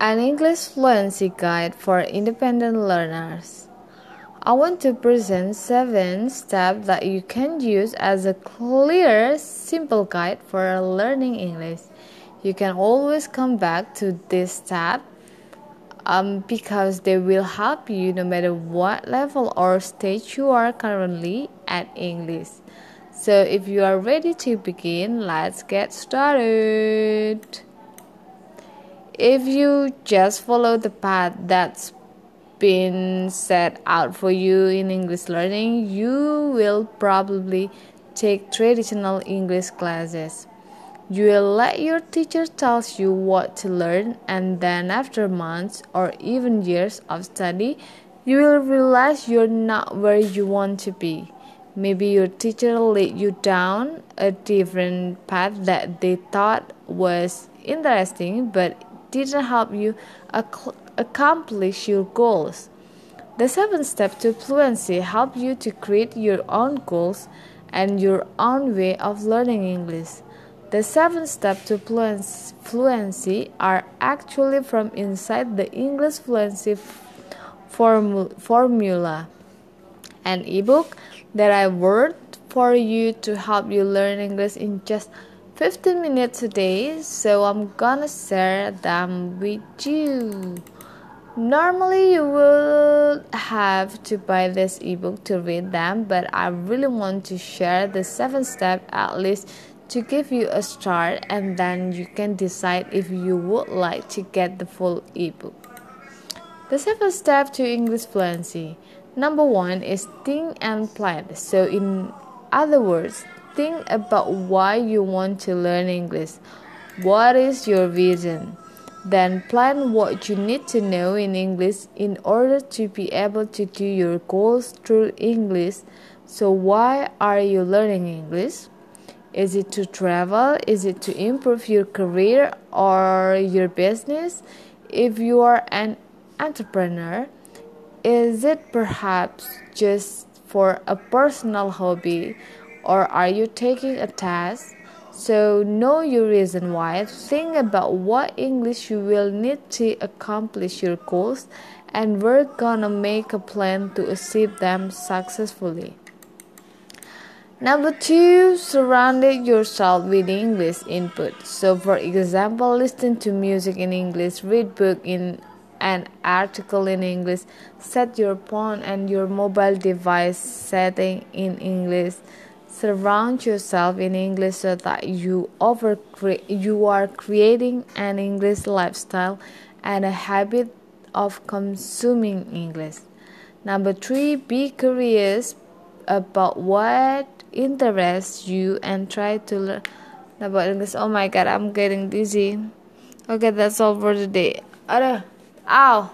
an English fluency guide for independent learners. I want to present seven steps that you can use as a clear, simple guide for learning English. You can always come back to this step um, because they will help you no matter what level or stage you are currently at English. So, if you are ready to begin, let's get started. If you just follow the path that's been set out for you in English learning, you will probably take traditional English classes. You will let your teacher tell you what to learn, and then after months or even years of study, you will realize you're not where you want to be. Maybe your teacher led you down a different path that they thought was interesting, but didn't help you ac- accomplish your goals. The seven steps to fluency help you to create your own goals and your own way of learning English. The seven steps to fluency are actually from inside the English fluency formula, an ebook that I wrote for you to help you learn English in just 15 minutes a day, so I'm gonna share them with you. Normally, you would have to buy this ebook to read them, but I really want to share the seven steps at least to give you a start, and then you can decide if you would like to get the full ebook. The seven steps to English fluency. Number one is think and plan. So, in other words, Think about why you want to learn English. What is your vision? Then plan what you need to know in English in order to be able to do your goals through English. So, why are you learning English? Is it to travel? Is it to improve your career or your business? If you are an entrepreneur, is it perhaps just for a personal hobby or are you taking a test? So, know your reason why. Think about what English you will need to accomplish your goals, and we're gonna make a plan to achieve them successfully. Number two, surround yourself with English input. So, for example, listen to music in English, read book in an article in English, set your phone and your mobile device setting in English surround yourself in English so that you over you are creating an English lifestyle and a habit of consuming English. Number three, be curious about what interests you and try to learn about English. Oh my god, I'm getting dizzy. Okay, that's all for today. Ow.